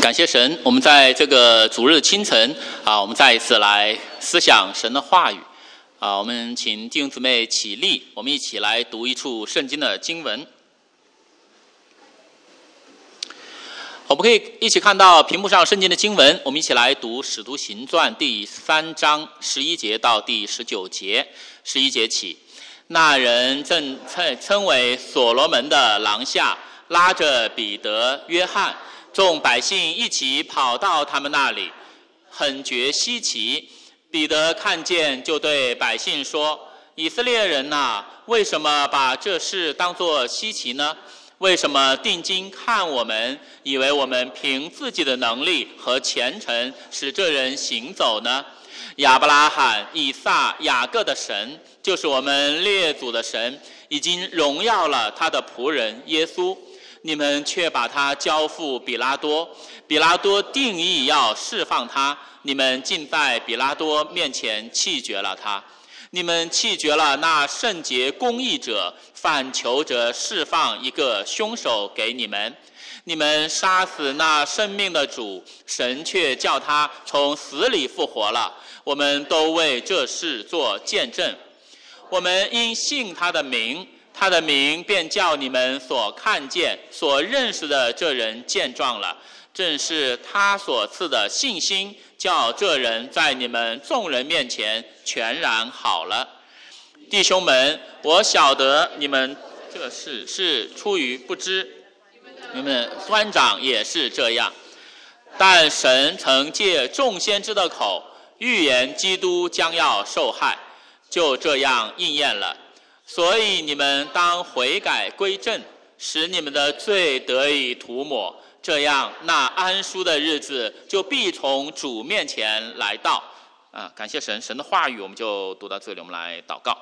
感谢神，我们在这个主日清晨啊，我们再一次来思想神的话语啊。我们请弟兄姊妹起立，我们一起来读一处圣经的经文。我们可以一起看到屏幕上圣经的经文，我们一起来读《使徒行传》第三章十一节到第十九节。十一节起，那人正称称为所罗门的廊下，拉着彼得、约翰。众百姓一起跑到他们那里，很觉稀奇。彼得看见，就对百姓说：“以色列人呐，为什么把这事当作稀奇呢？为什么定睛看我们，以为我们凭自己的能力和虔诚使这人行走呢？亚伯拉罕、以撒、雅各的神，就是我们列祖的神，已经荣耀了他的仆人耶稣。”你们却把他交付比拉多，比拉多定义要释放他，你们竟在比拉多面前弃绝了他，你们弃绝了那圣洁公义者，反求着释放一个凶手给你们，你们杀死那生命的主，神却叫他从死里复活了，我们都为这事做见证，我们因信他的名。他的名便叫你们所看见、所认识的这人见状了，正是他所赐的信心，叫这人在你们众人面前全然好了。弟兄们，我晓得你们这事是出于不知，你们官长也是这样。但神曾借众先知的口预言基督将要受害，就这样应验了。所以你们当悔改归正，使你们的罪得以涂抹，这样那安舒的日子就必从主面前来到。啊，感谢神，神的话语我们就读到这里，我们来祷告。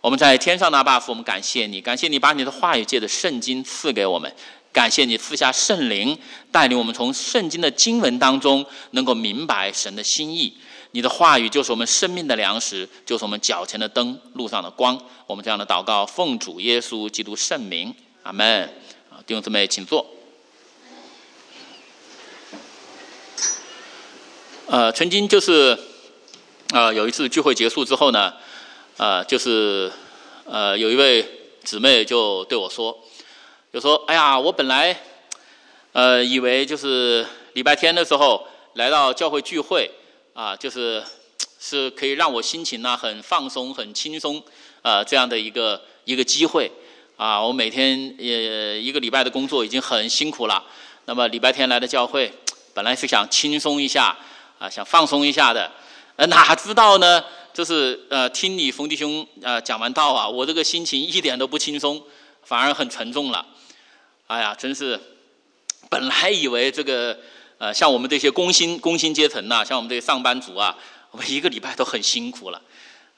我们在天上的爸父，我们感谢你，感谢你把你的话语借着圣经赐给我们，感谢你赐下圣灵，带领我们从圣经的经文当中能够明白神的心意。你的话语就是我们生命的粮食，就是我们脚前的灯，路上的光。我们这样的祷告，奉主耶稣基督圣名，阿门。啊，弟兄姊妹，请坐。呃，曾经就是，呃，有一次聚会结束之后呢，呃，就是呃，有一位姊妹就对我说，就说：“哎呀，我本来呃以为就是礼拜天的时候来到教会聚会。”啊，就是是可以让我心情呢很放松、很轻松，呃，这样的一个一个机会。啊，我每天也一个礼拜的工作已经很辛苦了，那么礼拜天来的教会，本来是想轻松一下，啊，想放松一下的，呃，哪知道呢，就是呃，听你冯弟兄呃讲完道啊，我这个心情一点都不轻松，反而很沉重了。哎呀，真是，本来以为这个。呃，像我们这些工薪工薪阶层呐，像我们这些上班族啊，我们一个礼拜都很辛苦了。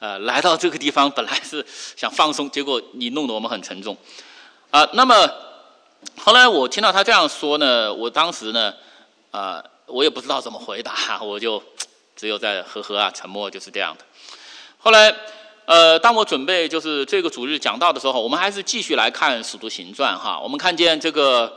呃，来到这个地方本来是想放松，结果你弄得我们很沉重。啊，那么后来我听到他这样说呢，我当时呢，啊，我也不知道怎么回答，我就只有在呵呵啊，沉默就是这样的。后来，呃，当我准备就是这个主日讲道的时候，我们还是继续来看《使徒行传》哈，我们看见这个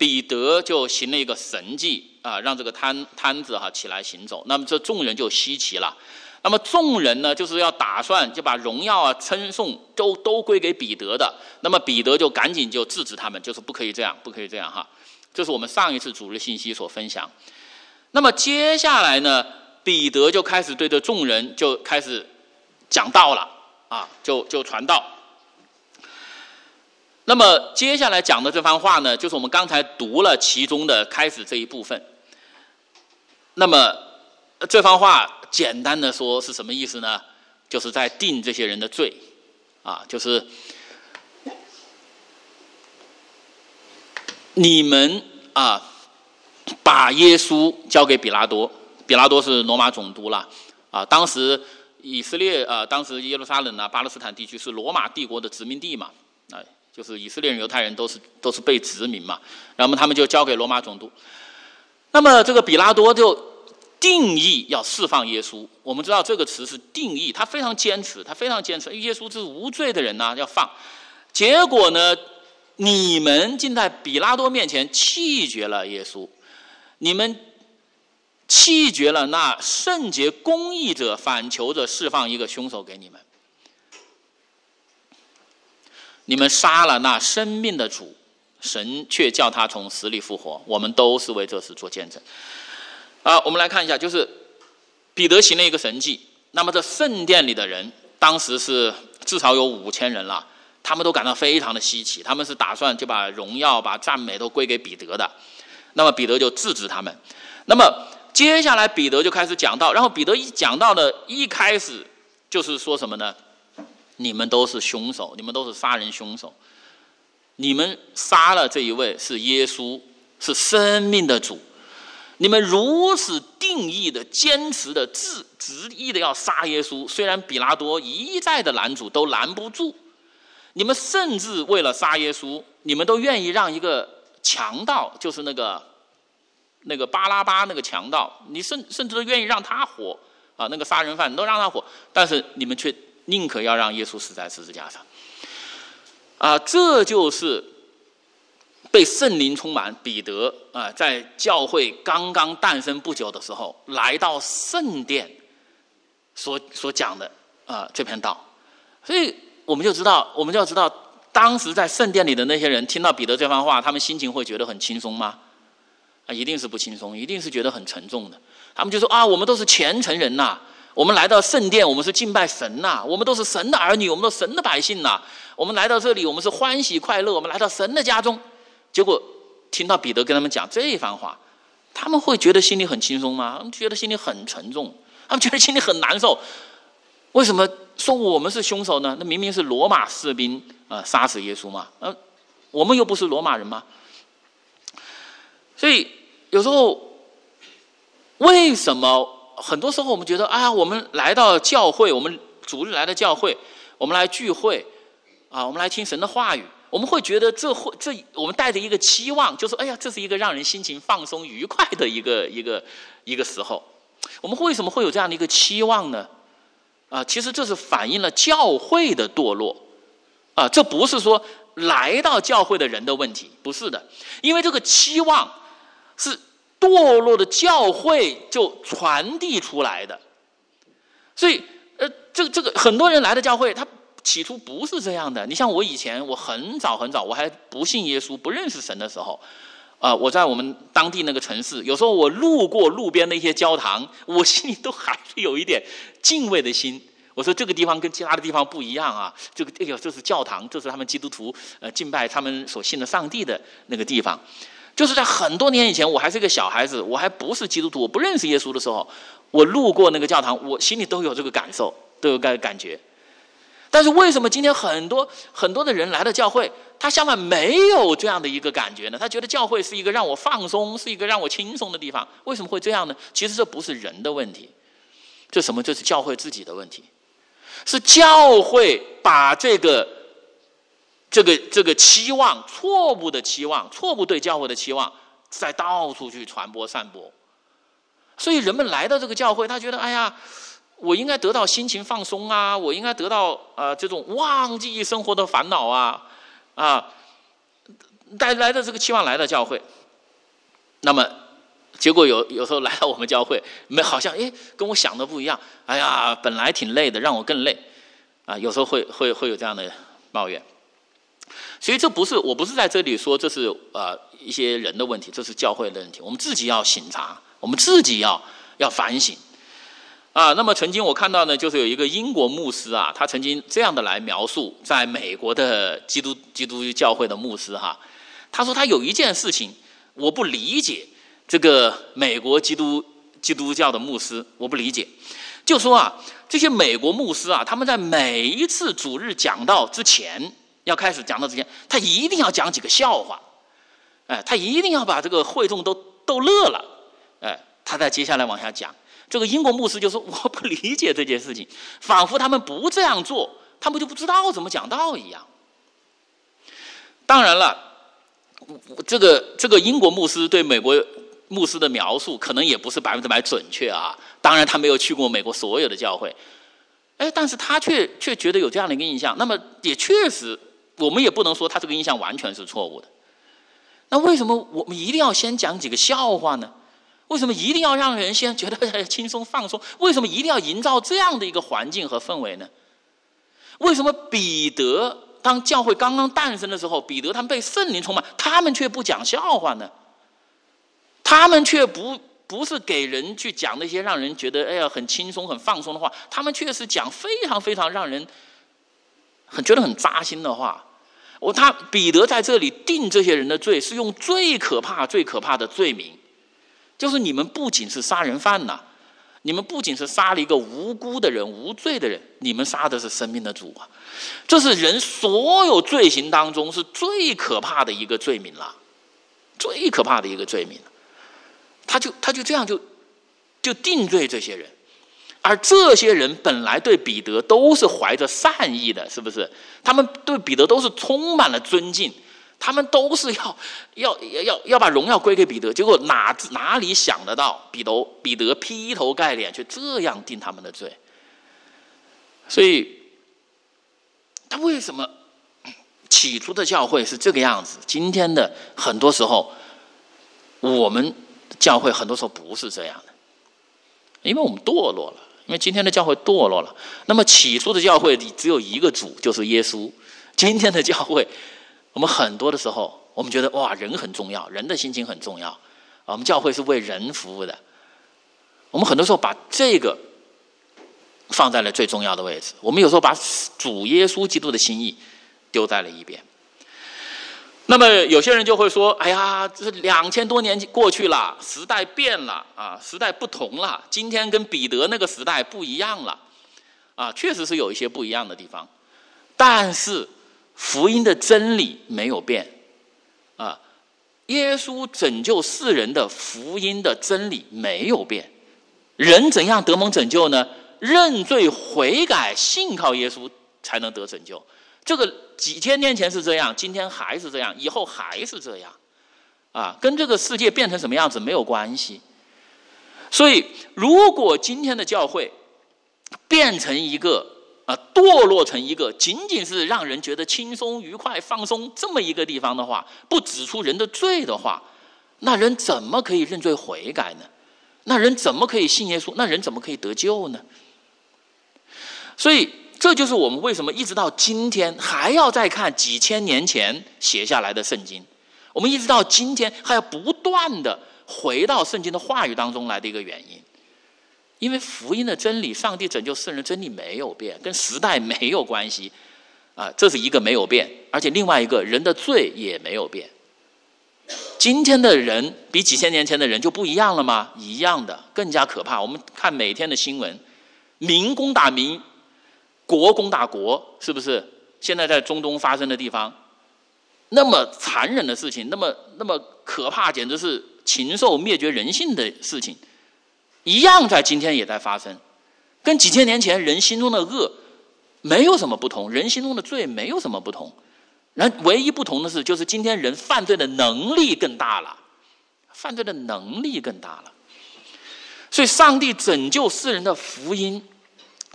彼得就行了一个神迹。啊，让这个摊摊子哈起来行走，那么这众人就稀奇了。那么众人呢，就是要打算就把荣耀啊称颂都都归给彼得的。那么彼得就赶紧就制止他们，就是不可以这样，不可以这样哈。这是我们上一次主日信息所分享。那么接下来呢，彼得就开始对着众人就开始讲道了啊，就就传道。那么接下来讲的这番话呢，就是我们刚才读了其中的开始这一部分。那么，这番话简单的说是什么意思呢？就是在定这些人的罪，啊，就是你们啊，把耶稣交给比拉多，比拉多是罗马总督了，啊，当时以色列啊，当时耶路撒冷啊，巴勒斯坦地区是罗马帝国的殖民地嘛，就是以色列人、犹太人都是都是被殖民嘛，然后他们就交给罗马总督。那么这个比拉多就。定义要释放耶稣，我们知道这个词是定义，他非常坚持，他非常坚持，耶稣是无罪的人呐，要放。结果呢，你们竟在比拉多面前弃绝了耶稣，你们弃绝了那圣洁公义者，反求着释放一个凶手给你们。你们杀了那生命的主，神却叫他从死里复活。我们都是为这事做见证。啊，我们来看一下，就是彼得行了一个神迹。那么这圣殿里的人，当时是至少有五千人了，他们都感到非常的稀奇，他们是打算就把荣耀、把赞美都归给彼得的。那么彼得就制止他们。那么接下来彼得就开始讲到，然后彼得一讲到的一开始就是说什么呢？你们都是凶手，你们都是杀人凶手，你们杀了这一位是耶稣，是生命的主。你们如此定义的、坚持的、执执意的要杀耶稣，虽然比拉多一再的拦阻，都拦不住。你们甚至为了杀耶稣，你们都愿意让一个强盗，就是那个那个巴拉巴那个强盗，你甚甚至都愿意让他活啊，那个杀人犯都让他活，但是你们却宁可要让耶稣死在十字架上啊！这就是。被圣灵充满，彼得啊，在教会刚刚诞生不久的时候，来到圣殿，所所讲的啊这篇道，所以我们就知道，我们就要知道，当时在圣殿里的那些人听到彼得这番话，他们心情会觉得很轻松吗？啊，一定是不轻松，一定是觉得很沉重的。他们就说啊，我们都是虔诚人呐，我们来到圣殿，我们是敬拜神呐，我们都是神的儿女，我们都是神的百姓呐，我们来到这里，我们是欢喜快乐，我们来到神的家中。结果听到彼得跟他们讲这一番话，他们会觉得心里很轻松吗？他们觉得心里很沉重，他们觉得心里很难受。为什么说我们是凶手呢？那明明是罗马士兵啊杀死耶稣嘛，呃，我们又不是罗马人吗？所以有时候为什么很多时候我们觉得啊，我们来到教会，我们主日来的教会，我们来聚会啊，我们来听神的话语。我们会觉得这会这我们带着一个期望，就是哎呀，这是一个让人心情放松愉快的一个一个一个时候。我们为什么会有这样的一个期望呢？啊，其实这是反映了教会的堕落。啊，这不是说来到教会的人的问题，不是的，因为这个期望是堕落的教会就传递出来的。所以，呃，这个这个很多人来的教会，他。起初不是这样的。你像我以前，我很早很早，我还不信耶稣、不认识神的时候，啊，我在我们当地那个城市，有时候我路过路边的一些教堂，我心里都还是有一点敬畏的心。我说这个地方跟其他的地方不一样啊，这个哎呦，这是教堂，这是他们基督徒呃敬拜他们所信的上帝的那个地方。就是在很多年以前，我还是一个小孩子，我还不是基督徒，我不认识耶稣的时候，我路过那个教堂，我心里都有这个感受，都有感感觉。但是为什么今天很多很多的人来到教会，他相反没有这样的一个感觉呢？他觉得教会是一个让我放松、是一个让我轻松的地方。为什么会这样呢？其实这不是人的问题，这什么？这是教会自己的问题，是教会把这个这个这个期望、错误的期望、错误对教会的期望，在到处去传播、散播。所以人们来到这个教会，他觉得，哎呀。我应该得到心情放松啊！我应该得到呃这种忘记生活的烦恼啊啊！带来的这个期望来到教会，那么结果有有时候来到我们教会，没好像哎跟我想的不一样。哎呀，本来挺累的，让我更累啊！有时候会会会有这样的抱怨。所以这不是我不是在这里说这是呃一些人的问题，这是教会的问题。我们自己要醒察，我们自己要要反省。啊，那么曾经我看到呢，就是有一个英国牧师啊，他曾经这样的来描述在美国的基督基督教会的牧师哈，他说他有一件事情我不理解，这个美国基督基督教的牧师我不理解，就说啊，这些美国牧师啊，他们在每一次主日讲道之前，要开始讲道之前，他一定要讲几个笑话，哎，他一定要把这个会众都逗乐了，哎，他再接下来往下讲。这个英国牧师就说：“ 我不理解这件事情，仿佛他们不这样做，他们就不知道怎么讲道一样。”当然了，这个这个英国牧师对美国牧师的描述可能也不是百分之百准确啊。当然，他没有去过美国所有的教会，哎，但是他却却觉得有这样的一个印象。那么，也确实，我们也不能说他这个印象完全是错误的。那为什么我们一定要先讲几个笑话呢？为什么一定要让人先觉得 轻松放松？为什么一定要营造这样的一个环境和氛围呢？为什么彼得当教会刚刚诞生的时候，彼得他们被圣灵充满，他们却不讲笑话呢？他们却不不是给人去讲那些让人觉得哎呀很轻松、很放松的话，他们却是讲非常非常让人很觉得很扎心的话。我他彼得在这里定这些人的罪，是用最可怕、最可怕的罪名。就是你们不仅是杀人犯呐，你们不仅是杀了一个无辜的人、无罪的人，你们杀的是生命的主啊！这是人所有罪行当中是最可怕的一个罪名了，最可怕的一个罪名。他就他就这样就就定罪这些人，而这些人本来对彼得都是怀着善意的，是不是？他们对彼得都是充满了尊敬。他们都是要要要要要把荣耀归给彼得，结果哪哪里想得到彼得彼得劈头盖脸却这样定他们的罪？所以，他为什么起初的教会是这个样子？今天的很多时候，我们教会很多时候不是这样的，因为我们堕落了，因为今天的教会堕落了。那么起初的教会里只有一个主，就是耶稣。今天的教会。我们很多的时候，我们觉得哇，人很重要，人的心情很重要。我们教会是为人服务的。我们很多时候把这个放在了最重要的位置。我们有时候把主耶稣基督的心意丢在了一边。那么有些人就会说：“哎呀，这两千多年过去了，时代变了啊，时代不同了。今天跟彼得那个时代不一样了啊，确实是有一些不一样的地方，但是。”福音的真理没有变，啊，耶稣拯救世人的福音的真理没有变。人怎样得蒙拯救呢？认罪悔改，信靠耶稣才能得拯救。这个几千年前是这样，今天还是这样，以后还是这样，啊，跟这个世界变成什么样子没有关系。所以，如果今天的教会变成一个。啊，堕落成一个仅仅是让人觉得轻松、愉快、放松这么一个地方的话，不指出人的罪的话，那人怎么可以认罪悔改呢？那人怎么可以信耶稣？那人怎么可以得救呢？所以，这就是我们为什么一直到今天还要再看几千年前写下来的圣经，我们一直到今天还要不断的回到圣经的话语当中来的一个原因。因为福音的真理，上帝拯救世人真理没有变，跟时代没有关系，啊，这是一个没有变，而且另外一个人的罪也没有变。今天的人比几千年前的人就不一样了吗？一样的，更加可怕。我们看每天的新闻，民攻打民，国攻打国，是不是？现在在中东发生的地方，那么残忍的事情，那么那么可怕，简直是禽兽灭绝人性的事情。一样在今天也在发生，跟几千年前人心中的恶没有什么不同，人心中的罪没有什么不同，然唯一不同的是，就是今天人犯罪的能力更大了，犯罪的能力更大了。所以，上帝拯救世人的福音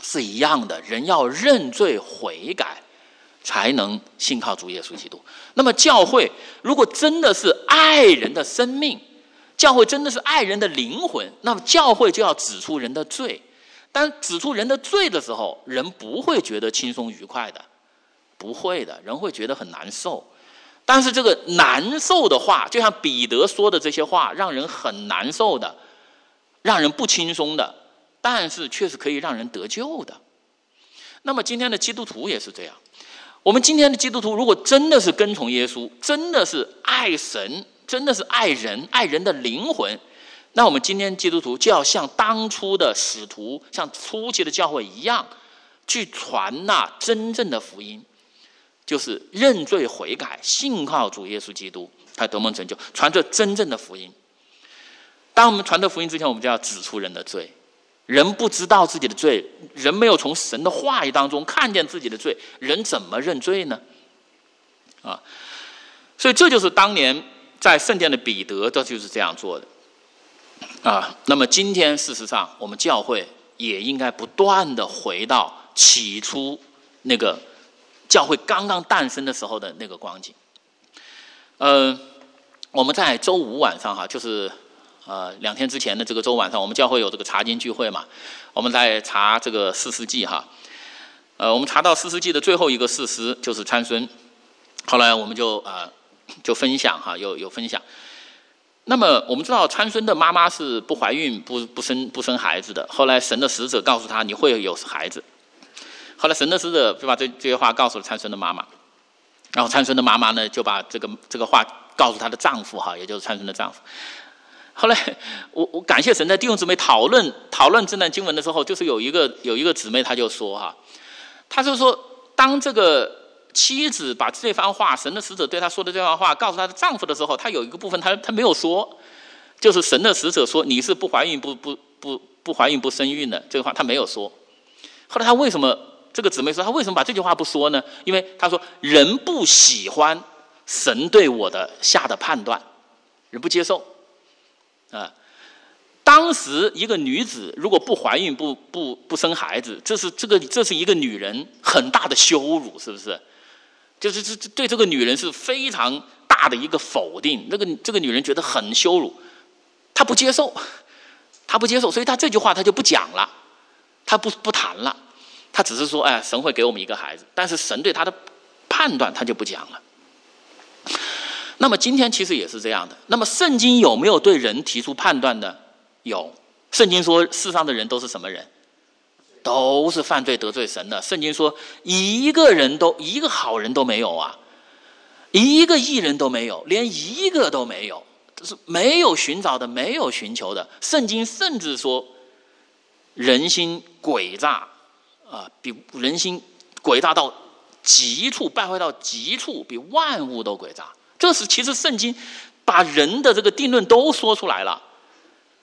是一样的，人要认罪悔改，才能信靠主耶稣基督。那么，教会如果真的是爱人的生命。教会真的是爱人的灵魂，那么教会就要指出人的罪。但指出人的罪的时候，人不会觉得轻松愉快的，不会的，人会觉得很难受。但是这个难受的话，就像彼得说的这些话，让人很难受的，让人不轻松的，但是却是可以让人得救的。那么今天的基督徒也是这样。我们今天的基督徒，如果真的是跟从耶稣，真的是爱神。真的是爱人，爱人的灵魂。那我们今天基督徒就要像当初的使徒，像初期的教会一样，去传那真正的福音，就是认罪悔改，信靠主耶稣基督，他得蒙拯救，传这真正的福音。当我们传这福音之前，我们就要指出人的罪。人不知道自己的罪，人没有从神的话语当中看见自己的罪，人怎么认罪呢？啊，所以这就是当年。在圣殿的彼得，这就是这样做的啊。那么今天，事实上，我们教会也应该不断的回到起初那个教会刚刚诞生的时候的那个光景。呃，我们在周五晚上哈，就是呃，两天之前的这个周晚上，我们教会有这个查经聚会嘛，我们在查这个四世纪哈。呃，我们查到四世纪的最后一个事实就是参孙，后来我们就呃就分享哈，有有分享。那么我们知道参孙的妈妈是不怀孕、不不生不生孩子的。后来神的使者告诉他你会有孩子。后来神的使者就把这这些话告诉了参孙的妈妈，然后参孙的妈妈呢就把这个这个话告诉她的丈夫哈，也就是参孙的丈夫。后来我我感谢神在弟兄姊妹讨论讨论这段经文的时候，就是有一个有一个姊妹她就说哈。她就说，当这个妻子把这番话，神的使者对她说的这番话告诉她的丈夫的时候，她有一个部分她她没有说，就是神的使者说你是不怀孕不不不不怀孕不生育的这个话她没有说。后来她为什么这个姊妹说她为什么把这句话不说呢？因为她说人不喜欢神对我的下的判断，人不接受啊。当时一个女子如果不怀孕不不不生孩子，这是这个这是一个女人很大的羞辱，是不是？就是这这对这个女人是非常大的一个否定。那个这个女人觉得很羞辱，她不接受，她不接受，所以她这句话她就不讲了，她不不谈了，她只是说，哎，神会给我们一个孩子，但是神对她的判断她就不讲了。那么今天其实也是这样的。那么圣经有没有对人提出判断的？有，圣经说世上的人都是什么人？都是犯罪得罪神的。圣经说一个人都一个好人都没有啊，一个艺人都没有，连一个都没有，就是没有寻找的，没有寻求的。圣经甚至说人心诡诈啊，比人心诡诈到极处，败坏到极处，比万物都诡诈。这是其实圣经把人的这个定论都说出来了。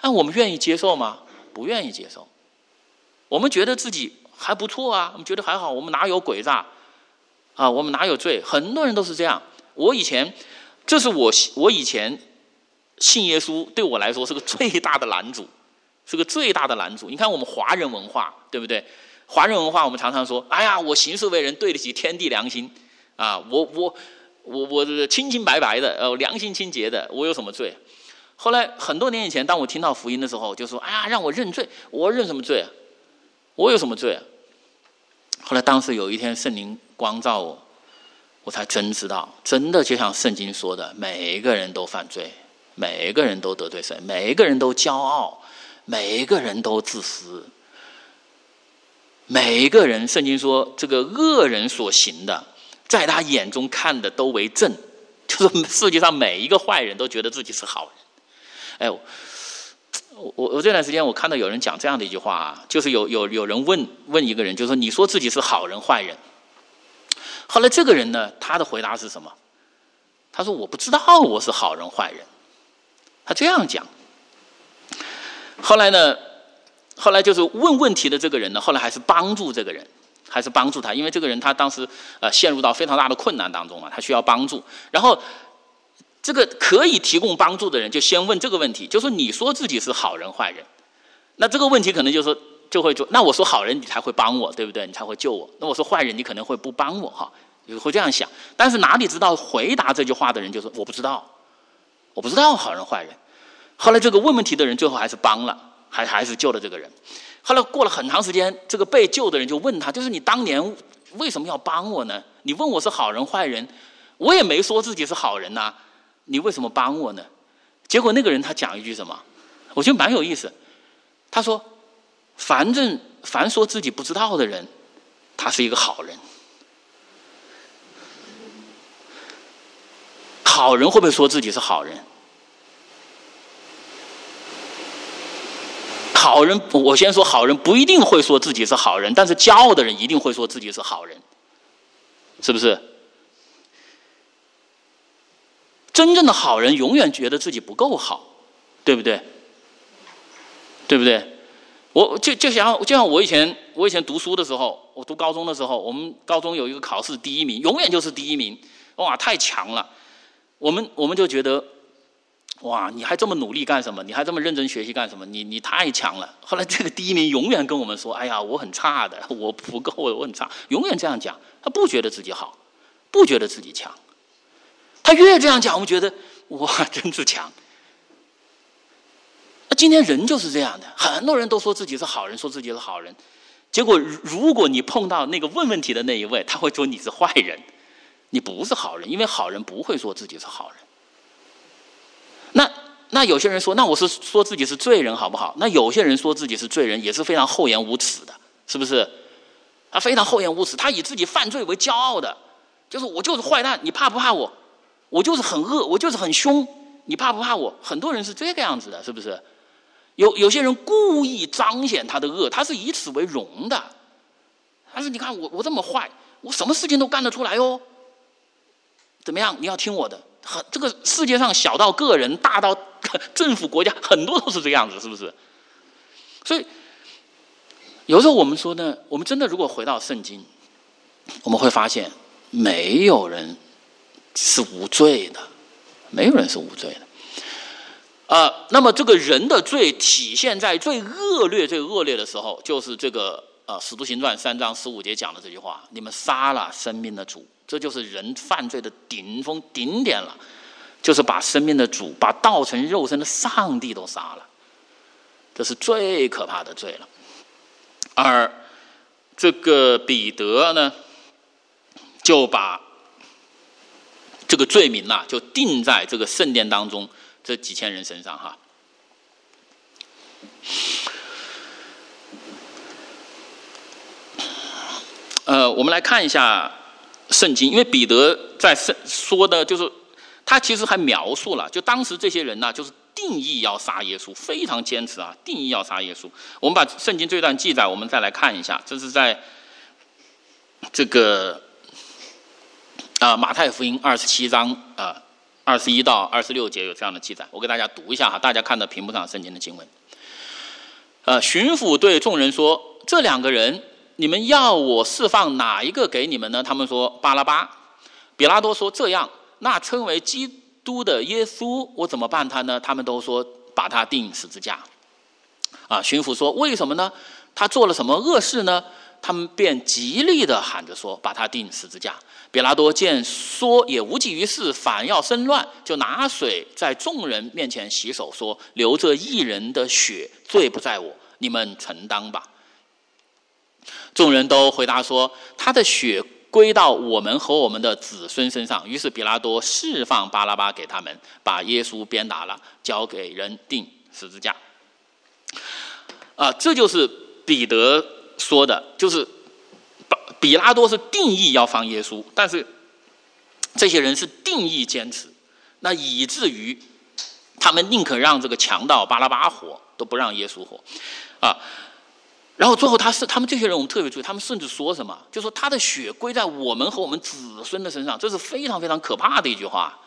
那我们愿意接受吗？不愿意接受。我们觉得自己还不错啊，我们觉得还好。我们哪有鬼诈啊？我们哪有罪？很多人都是这样。我以前，这是我我以前信耶稣，对我来说是个最大的拦阻，是个最大的拦阻。你看我们华人文化，对不对？华人文化，我们常常说：“哎呀，我行事为人对得起天地良心啊！我我我我清清白白的，呃，良心清洁的，我有什么罪？”后来很多年以前，当我听到福音的时候，就说：“哎呀，让我认罪！我认什么罪？我有什么罪？”后来当时有一天圣灵光照我，我才真知道，真的就像圣经说的，每一个人都犯罪，每一个人都得罪神，每一个人都骄傲，每一个人都自私，每一个人，圣经说这个恶人所行的，在他眼中看的都为正，就是世界上每一个坏人都觉得自己是好人。哎，我我我这段时间我看到有人讲这样的一句话啊，就是有有有人问问一个人，就说你说自己是好人坏人。后来这个人呢，他的回答是什么？他说我不知道我是好人坏人。他这样讲。后来呢，后来就是问问题的这个人呢，后来还是帮助这个人，还是帮助他，因为这个人他当时呃陷入到非常大的困难当中啊，他需要帮助，然后。这个可以提供帮助的人，就先问这个问题，就说你说自己是好人坏人，那这个问题可能就是就会说，那我说好人你才会帮我，对不对？你才会救我。那我说坏人你可能会不帮我哈，就会这样想。但是哪里知道回答这句话的人就说我不知道，我不知道好人坏人。后来这个问问题的人最后还是帮了，还还是救了这个人。后来过了很长时间，这个被救的人就问他，就是你当年为什么要帮我呢？你问我是好人坏人，我也没说自己是好人呐。你为什么帮我呢？结果那个人他讲一句什么？我觉得蛮有意思。他说：“反正凡说自己不知道的人，他是一个好人。好人会不会说自己是好人？好人，我先说好人不一定会说自己是好人，但是骄傲的人一定会说自己是好人，是不是？”真正的好人永远觉得自己不够好，对不对？对不对？我就就像就像我以前我以前读书的时候，我读高中的时候，我们高中有一个考试第一名，永远就是第一名，哇，太强了！我们我们就觉得，哇，你还这么努力干什么？你还这么认真学习干什么？你你太强了！后来这个第一名永远跟我们说：“哎呀，我很差的，我不够，我很差。”永远这样讲，他不觉得自己好，不觉得自己强。他越这样讲，我们觉得哇，真是强。那今天人就是这样的，很多人都说自己是好人，说自己是好人，结果如果你碰到那个问问题的那一位，他会说你是坏人，你不是好人，因为好人不会说自己是好人。那那有些人说，那我是说自己是罪人好不好？那有些人说自己是罪人，也是非常厚颜无耻的，是不是？他非常厚颜无耻，他以自己犯罪为骄傲的，就是我就是坏蛋，你怕不怕我？我就是很恶，我就是很凶，你怕不怕我？很多人是这个样子的，是不是？有有些人故意彰显他的恶，他是以此为荣的。他说：“你看我我这么坏，我什么事情都干得出来哦。怎么样？你要听我的。很这个世界上小到个人，大到 政府国家，很多都是这样子，是不是？所以。”有时候我们说呢，我们真的如果回到圣经，我们会发现没有人是无罪的，没有人是无罪的。啊，那么这个人的罪体现在最恶劣、最恶劣的时候，就是这个呃《使徒行传》三章十五节讲的这句话：“你们杀了生命的主。”这就是人犯罪的顶峰、顶点了，就是把生命的主、把道成肉身的上帝都杀了，这是最可怕的罪了。而这个彼得呢，就把这个罪名呐，就定在这个圣殿当中这几千人身上哈。呃，我们来看一下圣经，因为彼得在圣说的，就是他其实还描述了，就当时这些人呢，就是。定义要杀耶稣，非常坚持啊！定义要杀耶稣。我们把圣经这段记载，我们再来看一下。这是在这个啊马太福音二十七章啊二十一到二十六节有这样的记载。我给大家读一下哈，大家看到屏幕上圣经的经文。呃，巡抚对众人说：“这两个人，你们要我释放哪一个给你们呢？”他们说：“巴拉巴。”比拉多说：“这样，那称为基。”督的耶稣，我怎么办他呢？他们都说把他钉十字架。啊，巡抚说为什么呢？他做了什么恶事呢？他们便极力的喊着说把他钉十字架。比拉多见说也无济于事，反要生乱，就拿水在众人面前洗手，说流这一人的血，罪不在我，你们承担吧。众人都回答说他的血。归到我们和我们的子孙身上。于是比拉多释放巴拉巴给他们，把耶稣鞭打了，交给人钉十字架。啊，这就是彼得说的，就是比拉多是定义要放耶稣，但是这些人是定义坚持，那以至于他们宁可让这个强盗巴拉巴活，都不让耶稣活，啊。然后最后，他是他们这些人，我们特别注意，他们甚至说什么，就说他的血归在我们和我们子孙的身上，这是非常非常可怕的一句话。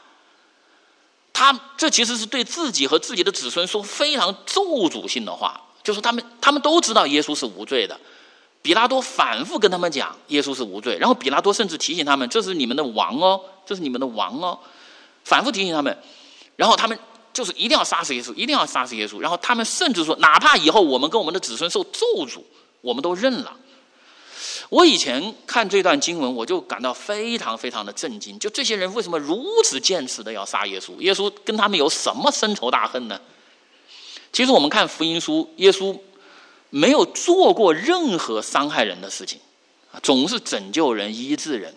他这其实是对自己和自己的子孙说非常咒诅性的话，就说他们他们都知道耶稣是无罪的。比拉多反复跟他们讲耶稣是无罪，然后比拉多甚至提醒他们，这是你们的王哦，这是你们的王哦，反复提醒他们，然后他们。就是一定要杀死耶稣，一定要杀死耶稣。然后他们甚至说，哪怕以后我们跟我们的子孙受咒诅，我们都认了。我以前看这段经文，我就感到非常非常的震惊。就这些人为什么如此坚持的要杀耶稣？耶稣跟他们有什么深仇大恨呢？其实我们看福音书，耶稣没有做过任何伤害人的事情，总是拯救人、医治人。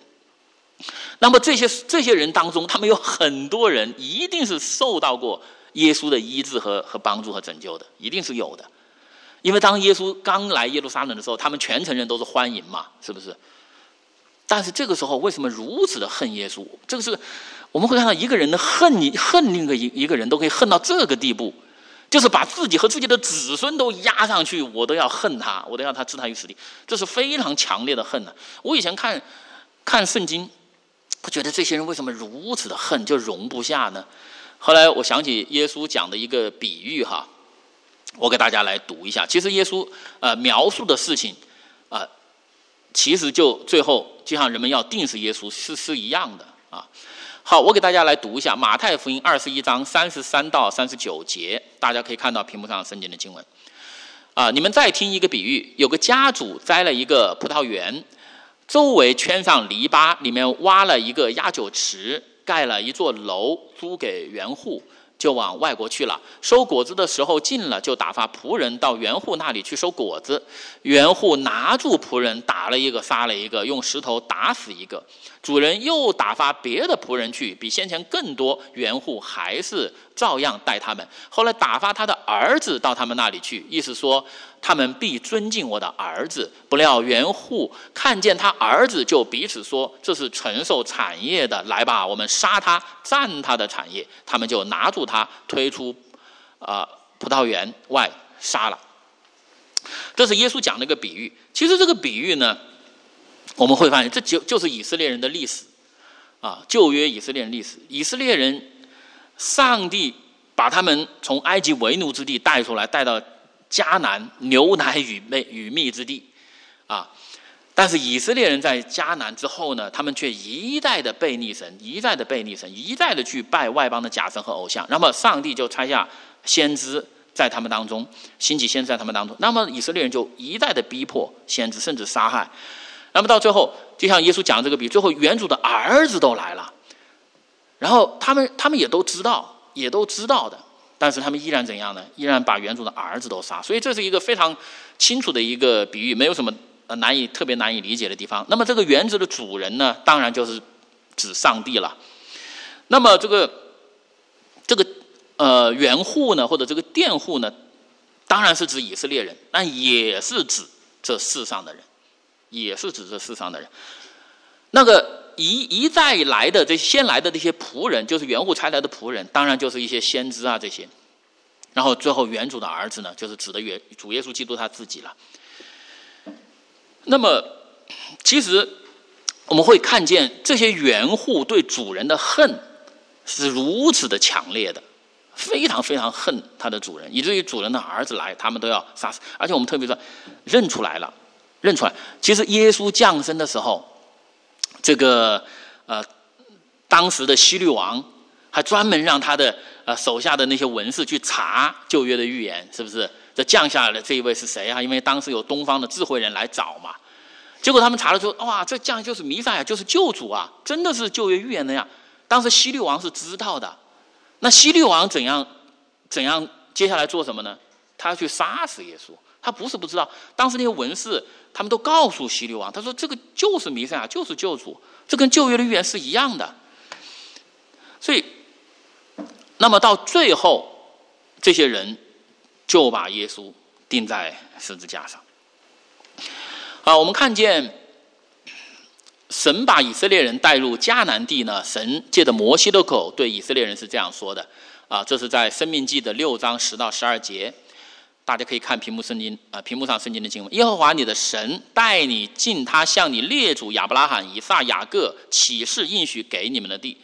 那么这些这些人当中，他们有很多人一定是受到过耶稣的医治和和帮助和拯救的，一定是有的。因为当耶稣刚来耶路撒冷的时候，他们全城人都是欢迎嘛，是不是？但是这个时候为什么如此的恨耶稣？这个是我们会看到一个人的恨你恨另一个一一个人都可以恨到这个地步，就是把自己和自己的子孙都压上去，我都要恨他，我都要他置他于死地，这是非常强烈的恨呢。我以前看看圣经。不觉得这些人为什么如此的恨，就容不下呢？后来我想起耶稣讲的一个比喻哈，我给大家来读一下。其实耶稣呃描述的事情啊，其实就最后就像人们要定死耶稣是是一样的啊。好，我给大家来读一下马太福音二十一章三十三到三十九节，大家可以看到屏幕上圣经的经文啊。你们再听一个比喻，有个家主栽了一个葡萄园。周围圈上篱笆，里面挖了一个压酒池，盖了一座楼，租给园户，就往外国去了。收果子的时候近了，就打发仆人到园户那里去收果子。园户拿住仆人，打了一个，杀了一个，用石头打死一个。主人又打发别的仆人去，比先前更多。园户还是照样待他们。后来打发他的儿子到他们那里去，意思说他们必尊敬我的儿子。不料园户看见他儿子，就彼此说：“这是承受产业的，来吧，我们杀他，占他的产业。”他们就拿住他，推出啊葡萄园外杀了。这是耶稣讲的一个比喻。其实这个比喻呢。我们会发现，这就就是以色列人的历史，啊，旧约以色列人历史。以色列人，上帝把他们从埃及为奴之地带出来，带到迦南牛奶与蜜与蜜之地，啊，但是以色列人在迦南之后呢，他们却一再的背逆神，一再的背逆神，一再的去拜外邦的假神和偶像。那么上帝就拆下先知在他们当中，兴起先知在他们当中。那么以色列人就一再的逼迫先知，甚至杀害。那么到最后，就像耶稣讲这个比喻，最后原主的儿子都来了，然后他们他们也都知道，也都知道的，但是他们依然怎样呢？依然把原主的儿子都杀。所以这是一个非常清楚的一个比喻，没有什么呃难以特别难以理解的地方。那么这个园子的主人呢，当然就是指上帝了。那么这个这个呃园户呢，或者这个佃户呢，当然是指以色列人，但也是指这世上的人。也是指这世上的人，那个一一再来的这先来的这些仆人，就是原户差来的仆人，当然就是一些先知啊这些。然后最后原主的儿子呢，就是指的原主耶稣基督他自己了。那么，其实我们会看见这些原户对主人的恨是如此的强烈的，非常非常恨他的主人，以至于主人的儿子来，他们都要杀死。而且我们特别说认出来了。认出来，其实耶稣降生的时候，这个呃，当时的希律王还专门让他的呃手下的那些文士去查旧约的预言，是不是？这降下来的这一位是谁啊？因为当时有东方的智慧人来找嘛。结果他们查了之后，哇，这降就是弥赛亚，就是救主啊，真的是旧约预言那样。当时希律王是知道的，那希律王怎样怎样接下来做什么呢？他要去杀死耶稣。他不是不知道，当时那些文士。他们都告诉希律王，他说：“这个就是弥赛亚，就是救主，这跟旧约的预言是一样的。”所以，那么到最后，这些人就把耶稣钉在十字架上。啊，我们看见神把以色列人带入迦南地呢，神借着摩西的口对以色列人是这样说的：啊，这是在生命记的六章十到十二节。大家可以看屏幕圣经啊，屏幕上圣经的经文。耶和华你的神带你进他向你列祖亚伯拉罕、以撒、雅各启示应许给你们的地，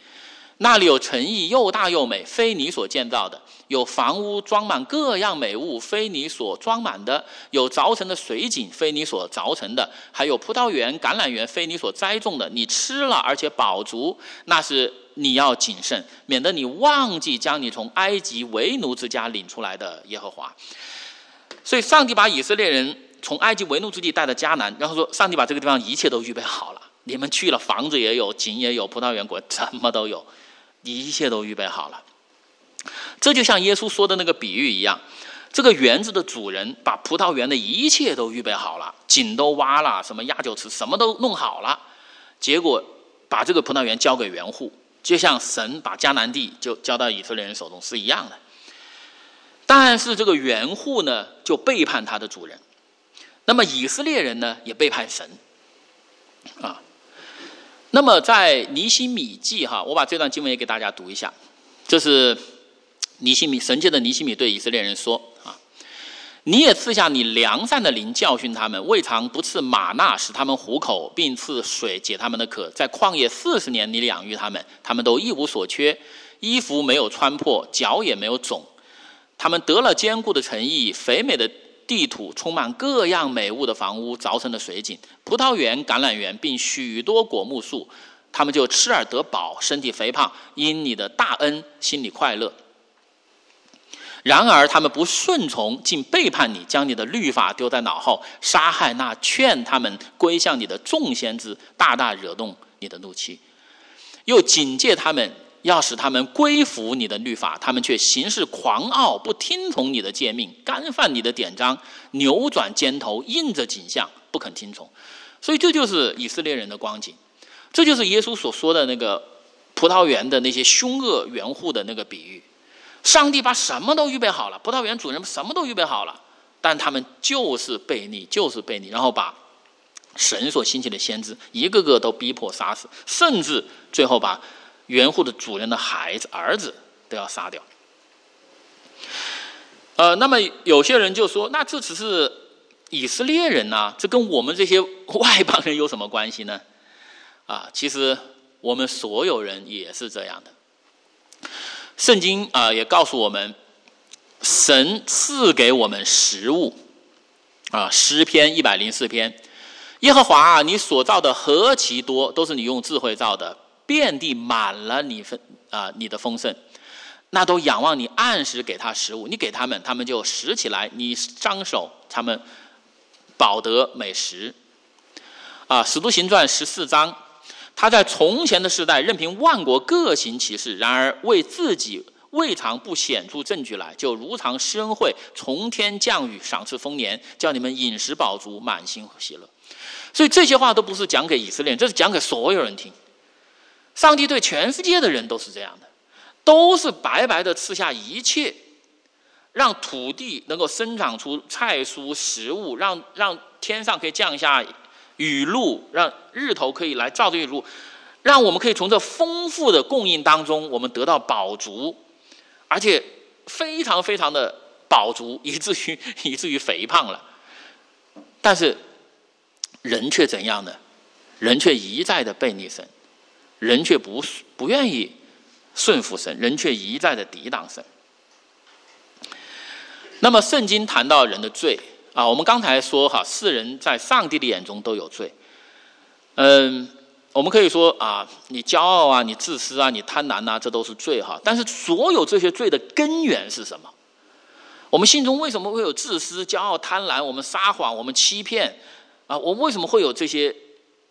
那里有城邑又大又美，非你所建造的；有房屋装满各样美物，非你所装满的；有凿成的水井，非你所凿成的；还有葡萄园、橄榄园，非你所栽种的。你吃了而且饱足，那是你要谨慎，免得你忘记将你从埃及为奴之家领出来的耶和华。所以，上帝把以色列人从埃及为奴之地带到迦南，然后说：“上帝把这个地方一切都预备好了，你们去了，房子也有，井也有，葡萄园果什么都有，一切都预备好了。”这就像耶稣说的那个比喻一样，这个园子的主人把葡萄园的一切都预备好了，井都挖了，什么压酒池什么都弄好了，结果把这个葡萄园交给园户，就像神把迦南地就交到以色列人手中是一样的。但是这个园户呢，就背叛他的主人。那么以色列人呢，也背叛神。啊，那么在尼希米记哈，我把这段经文也给大家读一下。这是尼希米神界的尼希米对以色列人说啊：“你也赐下你良善的灵教训他们，未尝不赐马纳使他们糊口，并赐水解他们的渴。在旷野四十年，你养育他们，他们都一无所缺，衣服没有穿破，脚也没有肿。”他们得了坚固的城邑，肥美的地土，充满各样美物的房屋，凿成的水井、葡萄园、橄榄园，并许多果木树。他们就吃而得饱，身体肥胖，因你的大恩，心里快乐。然而他们不顺从，竟背叛你，将你的律法丢在脑后，杀害那劝他们归向你的众先知，大大惹动你的怒气，又警戒他们。要使他们归服你的律法，他们却行事狂傲，不听从你的诫命，干犯你的典章，扭转肩头，应着景象，不肯听从。所以这就是以色列人的光景，这就是耶稣所说的那个葡萄园的那些凶恶园户的那个比喻。上帝把什么都预备好了，葡萄园主人什么都预备好了，但他们就是悖逆，就是悖逆，然后把神所兴起的先知一个个都逼迫杀死，甚至最后把。原户的主人的孩子、儿子都要杀掉。呃，那么有些人就说：“那这只是以色列人呐，这跟我们这些 外邦人有什么关系呢？”啊，其实我们所有人也是这样的。圣经啊也告诉我们，神赐给我们食物啊，诗篇一百零四篇，耶和华啊，你所造的何其多，都是你用智慧造的。遍地满了你丰啊，你的丰盛，那都仰望你按时给他食物，你给他们，他们就拾起来；你张手，他们饱得美食。啊，《使徒行传》十四章，他在从前的时代任凭万国各行其事，然而为自己未尝不显出证据来，就如常施恩惠，从天降雨，赏赐丰年，叫你们饮食饱足，满心喜乐。所以这些话都不是讲给以色列，这是讲给所有人听。上帝对全世界的人都是这样的，都是白白的赐下一切，让土地能够生长出菜蔬食物，让让天上可以降下雨露，让日头可以来照这雨露，让我们可以从这丰富的供应当中，我们得到饱足，而且非常非常的饱足，以至于以至于肥胖了。但是人却怎样呢？人却一再的背逆神。人却不不愿意顺服神，人却一再的抵挡神。那么，圣经谈到人的罪啊，我们刚才说哈，世人在上帝的眼中都有罪。嗯，我们可以说啊，你骄傲啊，你自私啊，你贪婪呐，这都是罪哈。但是，所有这些罪的根源是什么？我们心中为什么会有自私、骄傲、贪婪？我们撒谎，我们欺骗啊，我们为什么会有这些？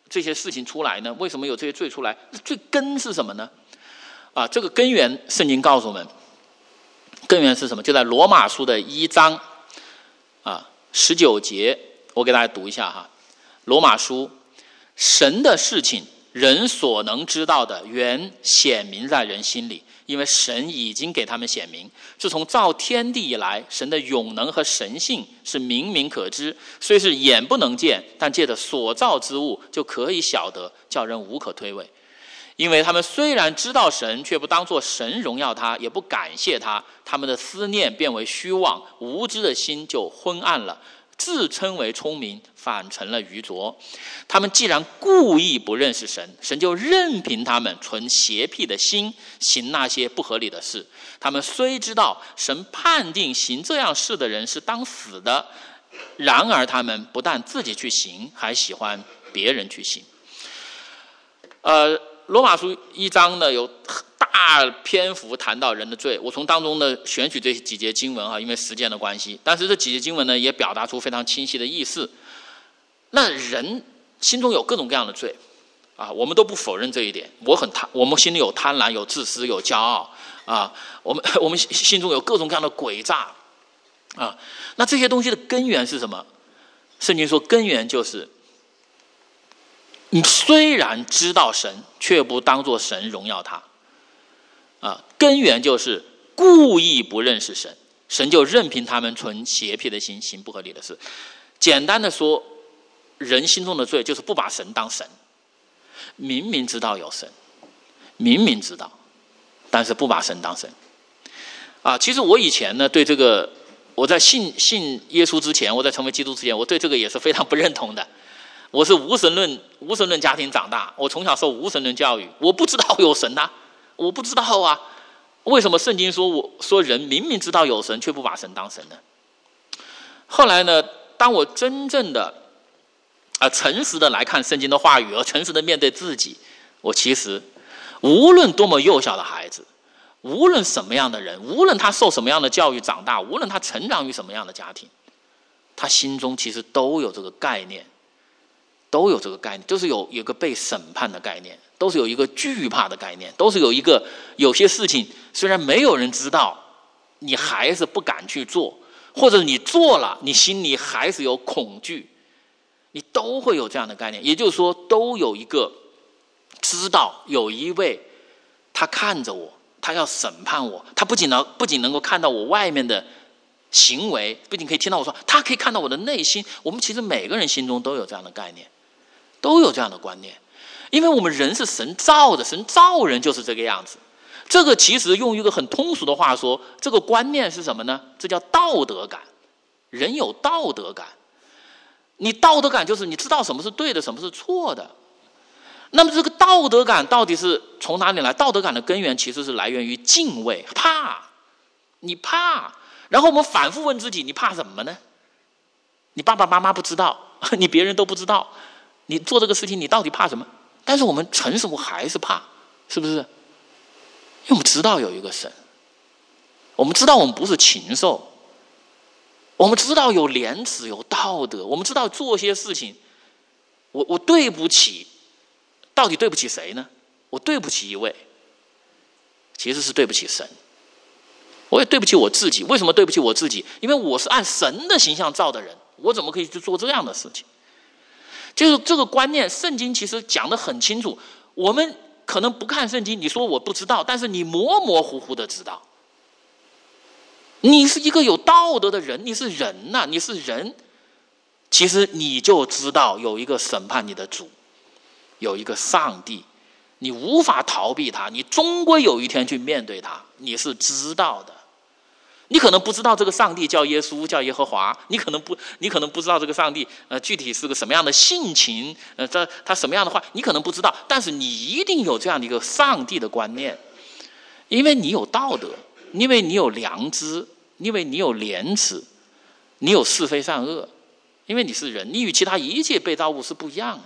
这些事情出来呢？为什么有这些罪出来？罪根是什么呢？啊，这个根源，圣经告诉我们，根源是什么？就在罗马书的一章啊十九节，我给大家读一下哈。罗马书，神的事情，人所能知道的，原显明在人心里。因为神已经给他们显明，自从造天地以来，神的永能和神性是明明可知，虽是眼不能见，但借着所造之物就可以晓得，叫人无可推诿。因为他们虽然知道神，却不当作神荣耀他，也不感谢他，他们的思念变为虚妄，无知的心就昏暗了。自称为聪明，反成了愚拙。他们既然故意不认识神，神就任凭他们存邪僻的心，行那些不合理的事。他们虽知道神判定行这样事的人是当死的，然而他们不但自己去行，还喜欢别人去行。呃，罗马书一章呢有。大篇幅谈到人的罪，我从当中呢选取这几节经文哈，因为时间的关系。但是这几节经文呢也表达出非常清晰的意思。那人心中有各种各样的罪啊，我们都不否认这一点。我很贪，我们心里有贪婪，有自私，有骄傲啊。我们 我们心中有各种各样的诡诈啊。那这些东西的根源是什么？圣经说根源就是你虽然知道神，却不当作神荣耀他。啊，根源就是故意不认识神，神就任凭他们存邪僻的心，行不合理的事。简单的说，人心中的罪就是不把神当神，明明知道有神，明明知道，但是不把神当神。啊，其实我以前呢，对这个我在信信耶稣之前，我在成为基督之前，我对这个也是非常不认同的。我是无神论无神论家庭长大，我从小受无神论教育，我不知道有神呐。我不知道啊，为什么圣经说我说人明明知道有神，却不把神当神呢？后来呢，当我真正的啊诚实的来看圣经的话语，而诚实的面对自己，我其实无论多么幼小的孩子，无论什么样的人，无论他受什么样的教育长大，无论他成长于什么样的家庭，他心中其实都有这个概念，都有这个概念，就是有有个被审判的概念。都是有一个惧怕的概念，都是有一个有些事情虽然没有人知道，你还是不敢去做，或者你做了，你心里还是有恐惧，你都会有这样的概念。也就是说，都有一个知道有一位他看着我，他要审判我，他不仅能不仅能够看到我外面的行为，不仅可以听到我说，他可以看到我的内心。我们其实每个人心中都有这样的概念。都有这样的观念，因为我们人是神造的，神造人就是这个样子。这个其实用一个很通俗的话说，这个观念是什么呢？这叫道德感。人有道德感，你道德感就是你知道什么是对的，什么是错的。那么这个道德感到底是从哪里来？道德感的根源其实是来源于敬畏、怕。你怕，然后我们反复问自己：你怕什么呢？你爸爸妈妈不知道，你别人都不知道。你做这个事情，你到底怕什么？但是我们诚实，我还是怕，是不是？因为我们知道有一个神，我们知道我们不是禽兽，我们知道有廉耻、有道德，我们知道做些事情，我我对不起，到底对不起谁呢？我对不起一位，其实是对不起神，我也对不起我自己。为什么对不起我自己？因为我是按神的形象造的人，我怎么可以去做这样的事情？就是这个观念，圣经其实讲的很清楚。我们可能不看圣经，你说我不知道，但是你模模糊糊的知道。你是一个有道德的人，你是人呐，你是人，其实你就知道有一个审判你的主，有一个上帝，你无法逃避他，你终归有一天去面对他，你是知道的。你可能不知道这个上帝叫耶稣，叫耶和华。你可能不，你可能不知道这个上帝，呃，具体是个什么样的性情，呃，这他什么样的话，你可能不知道。但是你一定有这样的一个上帝的观念，因为你有道德，因为你有良知，因为你有廉耻，你有是非善恶，因为你是人，你与其他一切被造物是不一样的。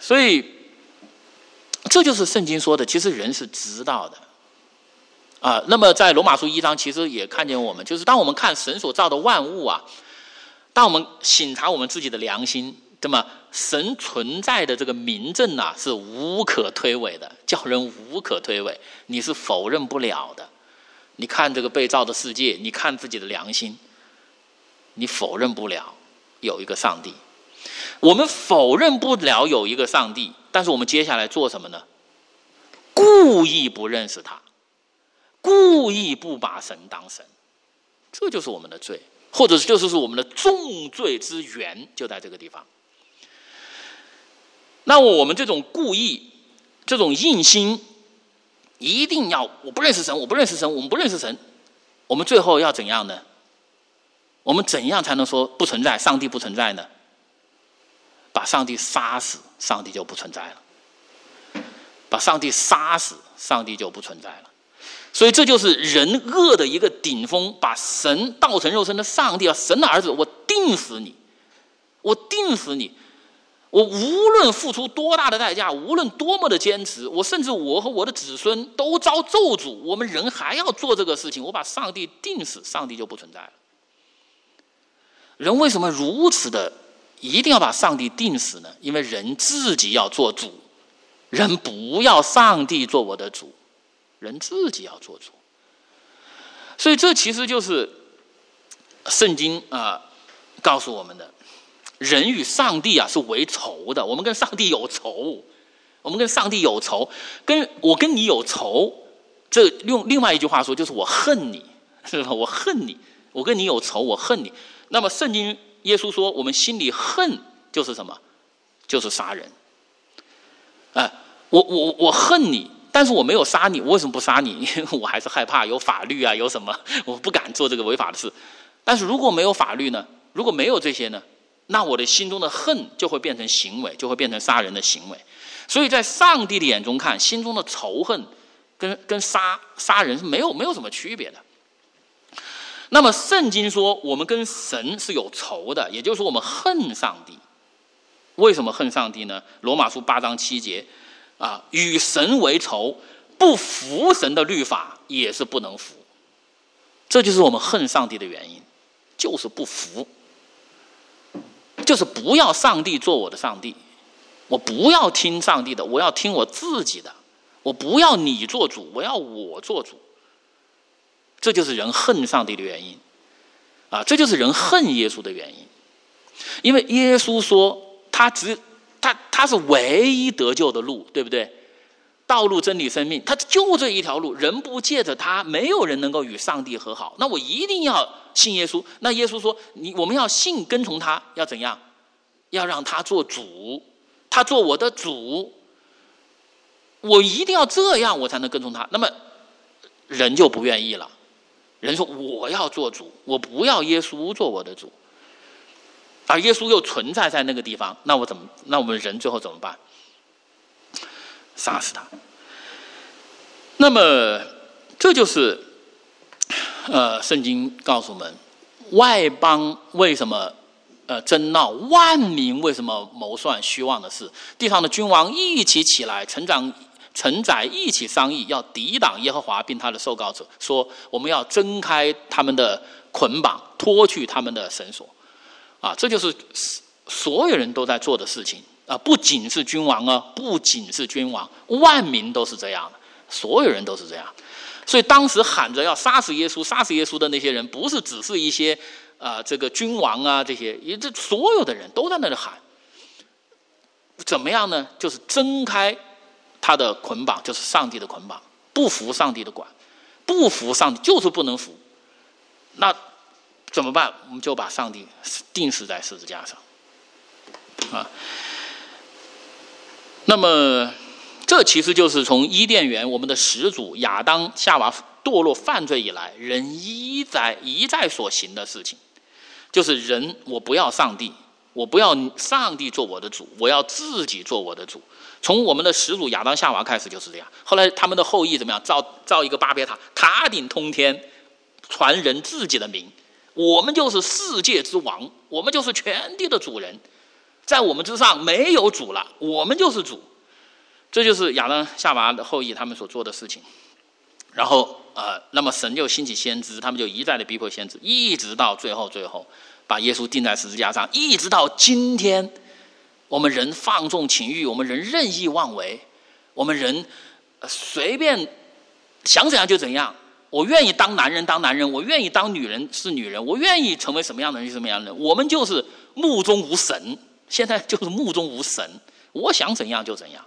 所以，这就是圣经说的，其实人是知道的。啊，那么在罗马书一章，其实也看见我们，就是当我们看神所造的万物啊，当我们省察我们自己的良心，那么神存在的这个名证呐，是无可推诿的，叫人无可推诿，你是否认不了的。你看这个被造的世界，你看自己的良心，你否认不了有一个上帝。我们否认不了有一个上帝，但是我们接下来做什么呢？故意不认识他。故意不把神当神，这就是我们的罪，或者就是是我们的重罪之源，就在这个地方。那我们这种故意、这种硬心，一定要我不认识神，我不认识神，我们不认识神，我们最后要怎样呢？我们怎样才能说不存在？上帝不存在呢？把上帝杀死，上帝就不存在了；把上帝杀死，上帝就不存在了。所以这就是人恶的一个顶峰，把神道成肉身的上帝啊，神的儿子，我定死你，我定死你，我无论付出多大的代价，无论多么的坚持，我甚至我和我的子孙都遭咒诅，我们人还要做这个事情，我把上帝定死，上帝就不存在了。人为什么如此的一定要把上帝定死呢？因为人自己要做主，人不要上帝做我的主。人自己要做主，所以这其实就是圣经啊告诉我们的：人与上帝啊是为仇的。我们跟上帝有仇，我们跟上帝有仇，跟我跟你有仇。这用另外一句话说，就是我恨你，是吧？我恨你，我跟你有仇，我恨你。那么圣经耶稣说，我们心里恨就是什么？就是杀人。哎，我我我恨你。但是我没有杀你，我为什么不杀你？因 为我还是害怕有法律啊，有什么，我不敢做这个违法的事。但是如果没有法律呢？如果没有这些呢？那我的心中的恨就会变成行为，就会变成杀人的行为。所以在上帝的眼中看，心中的仇恨跟跟杀杀人是没有没有什么区别的。那么圣经说，我们跟神是有仇的，也就是说我们恨上帝。为什么恨上帝呢？罗马书八章七节。啊，与神为仇，不服神的律法也是不能服。这就是我们恨上帝的原因，就是不服，就是不要上帝做我的上帝，我不要听上帝的，我要听我自己的。我不要你做主，我要我做主。这就是人恨上帝的原因，啊，这就是人恨耶稣的原因。因为耶稣说他只他他是唯一得救的路，对不对？道路、真理、生命，他就这一条路。人不借着他，没有人能够与上帝和好。那我一定要信耶稣。那耶稣说：“你我们要信，跟从他，要怎样？要让他做主，他做我的主。我一定要这样，我才能跟从他。那么人就不愿意了。人说：我要做主，我不要耶稣做我的主。而耶稣又存在在那个地方，那我怎么？那我们人最后怎么办？”杀死他。那么，这就是呃，圣经告诉我们，外邦为什么呃争闹，万民为什么谋算虚妄的事？地上的君王一起起来，成长承载一起商议，要抵挡耶和华并他的受告者，说我们要挣开他们的捆绑，脱去他们的绳索。啊，这就是所有人都在做的事情。啊，不仅是君王啊，不仅是君王，万民都是这样的，所有人都是这样。所以当时喊着要杀死耶稣、杀死耶稣的那些人，不是只是一些啊，这个君王啊，这些，也这所有的人都在那里喊。怎么样呢？就是挣开他的捆绑，就是上帝的捆绑，不服上帝的管，不服上帝就是不能服。那怎么办？我们就把上帝钉死在十字架上，啊。那么，这其实就是从伊甸园我们的始祖亚当夏娃堕落犯罪以来，人一再一再所行的事情，就是人我不要上帝，我不要上帝做我的主，我要自己做我的主。从我们的始祖亚当夏娃开始就是这样。后来他们的后裔怎么样？造造一个巴别塔，塔顶通天，传人自己的名，我们就是世界之王，我们就是全地的主人。在我们之上没有主了，我们就是主，这就是亚当夏娃的后裔他们所做的事情。然后呃，那么神就兴起先知，他们就一再的逼迫先知，一直到最后，最后把耶稣钉在十字架上，一直到今天，我们人放纵情欲，我们人任意妄为，我们人随便想怎样就怎样。我愿意当男人当男人，我愿意当女人是女人，我愿意成为什么样的人是什么样的人。我们就是目中无神。现在就是目中无神，我想怎样就怎样。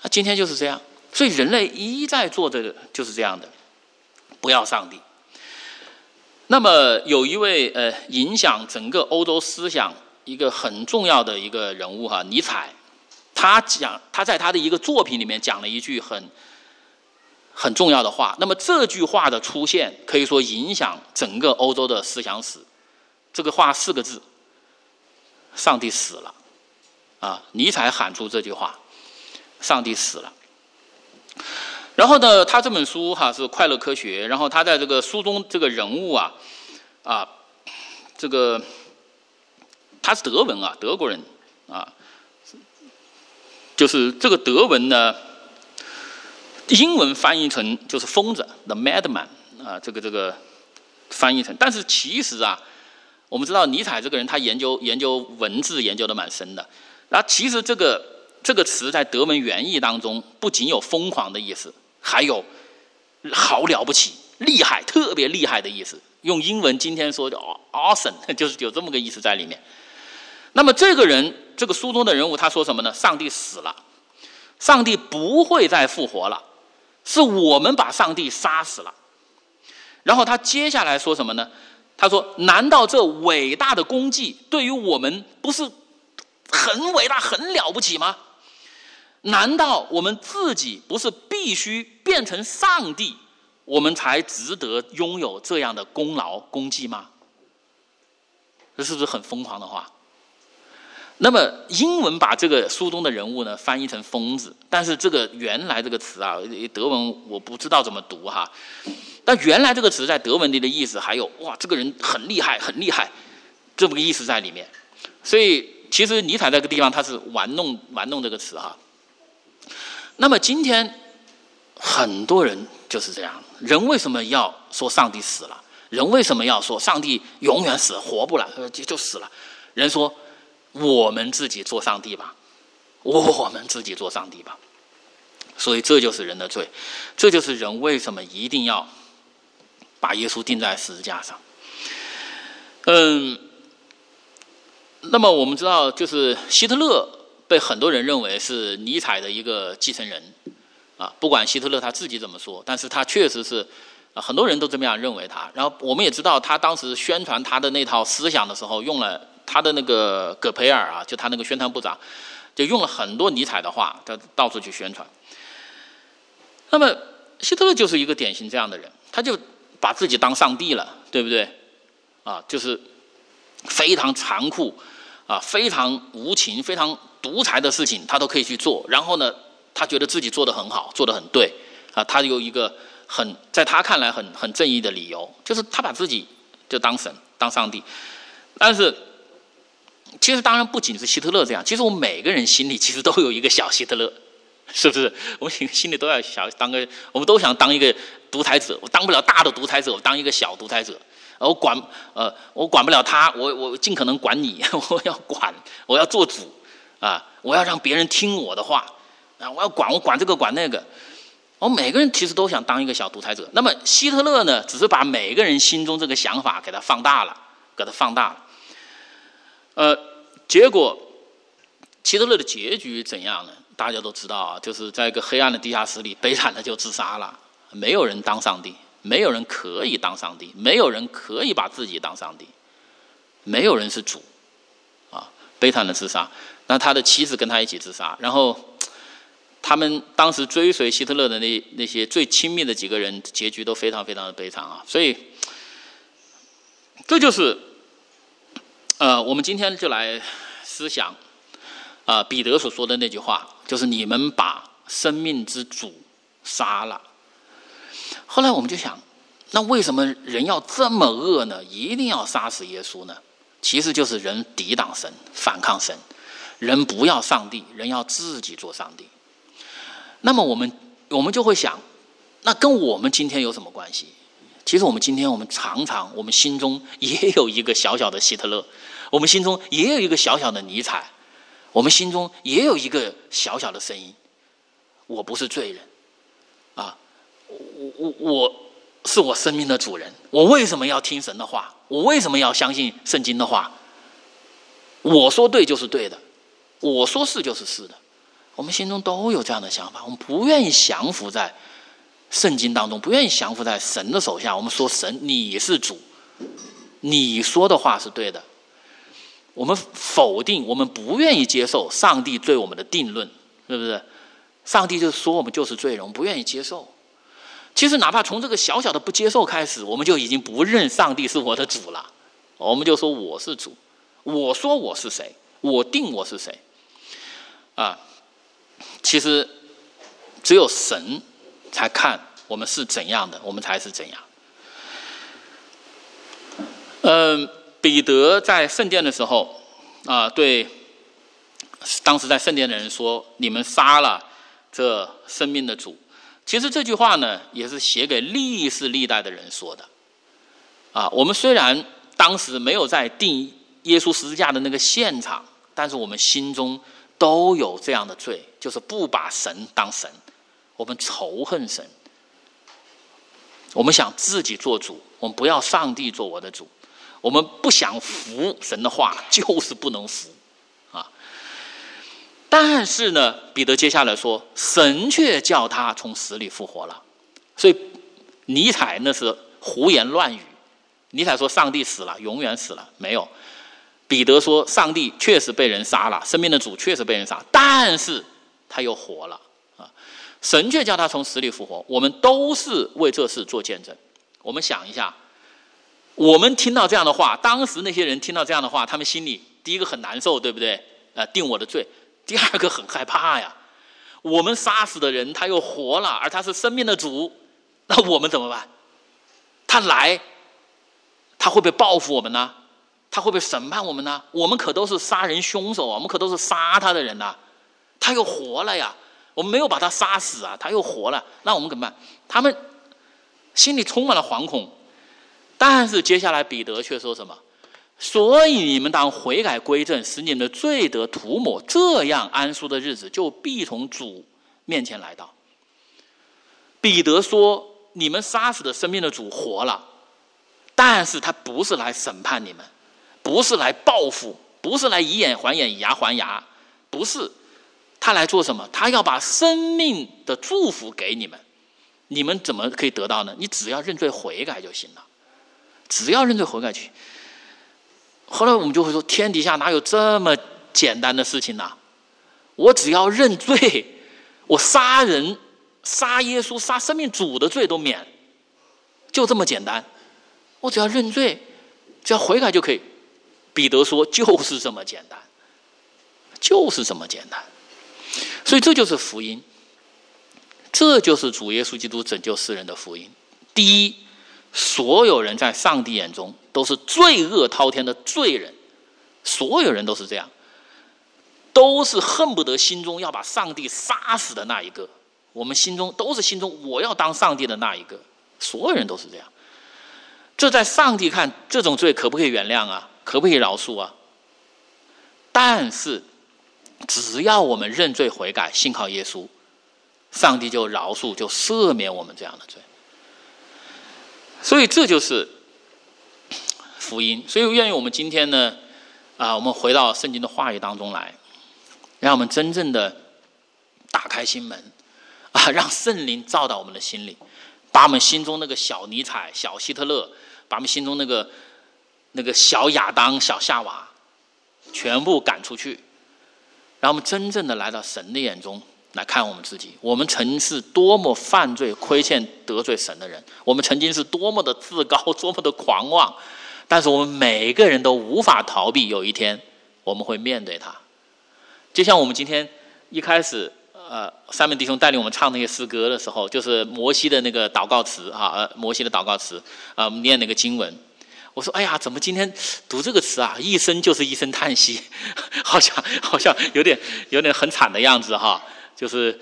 啊今天就是这样，所以人类一再做这个就是这样的，不要上帝。那么有一位呃影响整个欧洲思想一个很重要的一个人物哈，尼采，他讲他在他的一个作品里面讲了一句很很重要的话。那么这句话的出现可以说影响整个欧洲的思想史。这个话四个字。上帝死了，啊！尼采喊出这句话：“上帝死了。”然后呢，他这本书哈是《快乐科学》，然后他在这个书中这个人物啊，啊，这个他是德文啊，德国人啊，就是这个德文呢，英文翻译成就是疯子，the madman 啊，这个这个翻译成，但是其实啊。我们知道尼采这个人，他研究研究文字研究的蛮深的。那其实这个这个词在德文原意当中，不仅有疯狂的意思，还有好了不起、厉害、特别厉害的意思。用英文今天说叫 awesome，就是有这么个意思在里面。那么这个人，这个书中的人物，他说什么呢？上帝死了，上帝不会再复活了，是我们把上帝杀死了。然后他接下来说什么呢？他说：“难道这伟大的功绩对于我们不是很伟大、很了不起吗？难道我们自己不是必须变成上帝，我们才值得拥有这样的功劳功绩吗？这是不是很疯狂的话？那么英文把这个书中的人物呢翻译成疯子，但是这个原来这个词啊，德文我不知道怎么读哈。”但原来这个词在德文里的意思还有哇，这个人很厉害，很厉害，这么个意思在里面。所以其实尼采这个地方他是玩弄玩弄这个词哈。那么今天很多人就是这样，人为什么要说上帝死了？人为什么要说上帝永远死，活不了，就就死了？人说我们自己做上帝吧，我们自己做上帝吧。所以这就是人的罪，这就是人为什么一定要把耶稣钉在十字架上。嗯，那么我们知道，就是希特勒被很多人认为是尼采的一个继承人啊。不管希特勒他自己怎么说，但是他确实是很多人都这么样认为他。然后我们也知道，他当时宣传他的那套思想的时候，用了他的那个葛培尔啊，就他那个宣传部长，就用了很多尼采的话，他到处去宣传。那么，希特勒就是一个典型这样的人，他就把自己当上帝了，对不对？啊，就是非常残酷，啊，非常无情、非常独裁的事情，他都可以去做。然后呢，他觉得自己做的很好，做的很对，啊，他有一个很在他看来很很正义的理由，就是他把自己就当神、当上帝。但是，其实当然不仅是希特勒这样，其实我们每个人心里其实都有一个小希特勒。是不是？我们心里都要想当个，我们都想当一个独裁者。我当不了大的独裁者，我当一个小独裁者。我管呃，我管不了他，我我尽可能管你。我要管，我要做主啊！我要让别人听我的话啊！我要管，我管这个管那个。我们每个人其实都想当一个小独裁者。那么希特勒呢？只是把每个人心中这个想法给他放大了，给他放大了。呃，结果希特勒的结局怎样呢？大家都知道啊，就是在一个黑暗的地下室里，悲惨的就自杀了。没有人当上帝，没有人可以当上帝，没有人可以把自己当上帝，没有人是主，啊，悲惨的自杀。那他的妻子跟他一起自杀，然后他们当时追随希特勒的那那些最亲密的几个人，结局都非常非常的悲惨啊。所以，这就是呃，我们今天就来思想。啊，彼得所说的那句话就是：“你们把生命之主杀了。”后来我们就想，那为什么人要这么恶呢？一定要杀死耶稣呢？其实就是人抵挡神，反抗神，人不要上帝，人要自己做上帝。那么我们我们就会想，那跟我们今天有什么关系？其实我们今天我们常常我们心中也有一个小小的希特勒，我们心中也有一个小小的尼采。我们心中也有一个小小的声音：我不是罪人，啊，我我我是我生命的主人。我为什么要听神的话？我为什么要相信圣经的话？我说对就是对的，我说是就是是的。我们心中都有这样的想法，我们不愿意降服在圣经当中，不愿意降服在神的手下。我们说神你是主，你说的话是对的。我们否定，我们不愿意接受上帝对我们的定论，是不是？上帝就说我们就是罪人，我们不愿意接受。其实，哪怕从这个小小的不接受开始，我们就已经不认上帝是我的主了。我们就说我是主，我说我是谁，我定我是谁。啊，其实只有神才看我们是怎样的，我们才是怎样。嗯。彼得在圣殿的时候，啊，对当时在圣殿的人说：“你们杀了这生命的主。”其实这句话呢，也是写给历世历代的人说的。啊，我们虽然当时没有在定耶稣十字架的那个现场，但是我们心中都有这样的罪，就是不把神当神，我们仇恨神，我们想自己做主，我们不要上帝做我的主。我们不想服神的话，就是不能服，啊！但是呢，彼得接下来说，神却叫他从死里复活了。所以尼采那是胡言乱语。尼采说上帝死了，永远死了，没有。彼得说上帝确实被人杀了，生命的主确实被人杀，但是他又活了！神却叫他从死里复活。我们都是为这事做见证。我们想一下。我们听到这样的话，当时那些人听到这样的话，他们心里第一个很难受，对不对？呃，定我的罪。第二个很害怕呀。我们杀死的人他又活了，而他是生命的主，那我们怎么办？他来，他会不会报复我们呢？他会不会审判我们呢？我们可都是杀人凶手啊，我们可都是杀他的人呐。他又活了呀，我们没有把他杀死啊，他又活了，那我们怎么办？他们心里充满了惶恐。但是接下来彼得却说什么？所以你们当悔改归正，使你们的罪得涂抹，这样安舒的日子就必从主面前来到。彼得说：“你们杀死的生命的主活了，但是他不是来审判你们，不是来报复，不是来以眼还眼，以牙还牙，不是，他来做什么？他要把生命的祝福给你们。你们怎么可以得到呢？你只要认罪悔改就行了，只要认罪悔改去。后来我们就会说：天底下哪有这么简单的事情呢？我只要认罪，我杀人。”杀耶稣、杀生命主的罪都免，就这么简单。我只要认罪，只要悔改就可以。彼得说：“就是这么简单，就是这么简单。”所以这就是福音，这就是主耶稣基督拯救世人的福音。第一，所有人在上帝眼中都是罪恶滔天的罪人，所有人都是这样，都是恨不得心中要把上帝杀死的那一个。我们心中都是心中我要当上帝的那一个，所有人都是这样。这在上帝看，这种罪可不可以原谅啊？可不可以饶恕啊？但是，只要我们认罪悔改，信靠耶稣，上帝就饶恕，就赦免我们这样的罪。所以这就是福音。所以愿意我们今天呢，啊，我们回到圣经的话语当中来，让我们真正的打开心门。啊，让圣灵照到我们的心里，把我们心中那个小尼采、小希特勒，把我们心中那个那个小亚当、小夏娃，全部赶出去，让我们真正的来到神的眼中来看我们自己。我们曾是多么犯罪、亏欠、得罪神的人，我们曾经是多么的自高、多么的狂妄，但是我们每个人都无法逃避，有一天我们会面对他。就像我们今天一开始。呃，三门弟兄带领我们唱那些诗歌的时候，就是摩西的那个祷告词啊，呃，摩西的祷告词啊，念那个经文。我说，哎呀，怎么今天读这个词啊？一声就是一声叹息，好像好像有点有点很惨的样子哈。就是，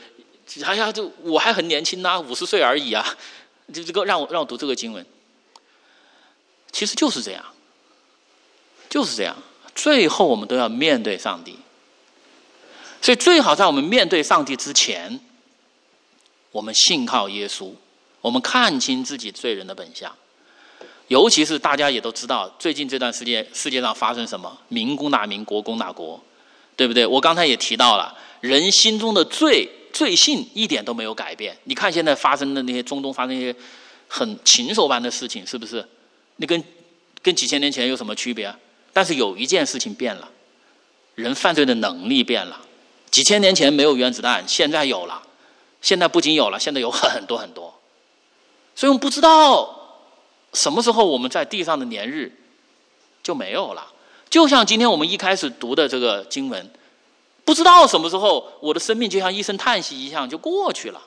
哎呀，就我还很年轻呐，五十岁而已啊，就这个让我让我读这个经文。其实就是这样，就是这样，最后我们都要面对上帝。所以，最好在我们面对上帝之前，我们信靠耶稣，我们看清自己罪人的本相。尤其是大家也都知道，最近这段时间世界上发生什么，民攻打民，国攻打国，对不对？我刚才也提到了，人心中的罪罪性一点都没有改变。你看现在发生的那些中东发生一些很禽兽般的事情，是不是？那跟跟几千年前有什么区别？但是有一件事情变了，人犯罪的能力变了。几千年前没有原子弹，现在有了。现在不仅有了，现在有很多很多。所以我们不知道什么时候我们在地上的年日就没有了。就像今天我们一开始读的这个经文，不知道什么时候我的生命就像一声叹息一样就过去了。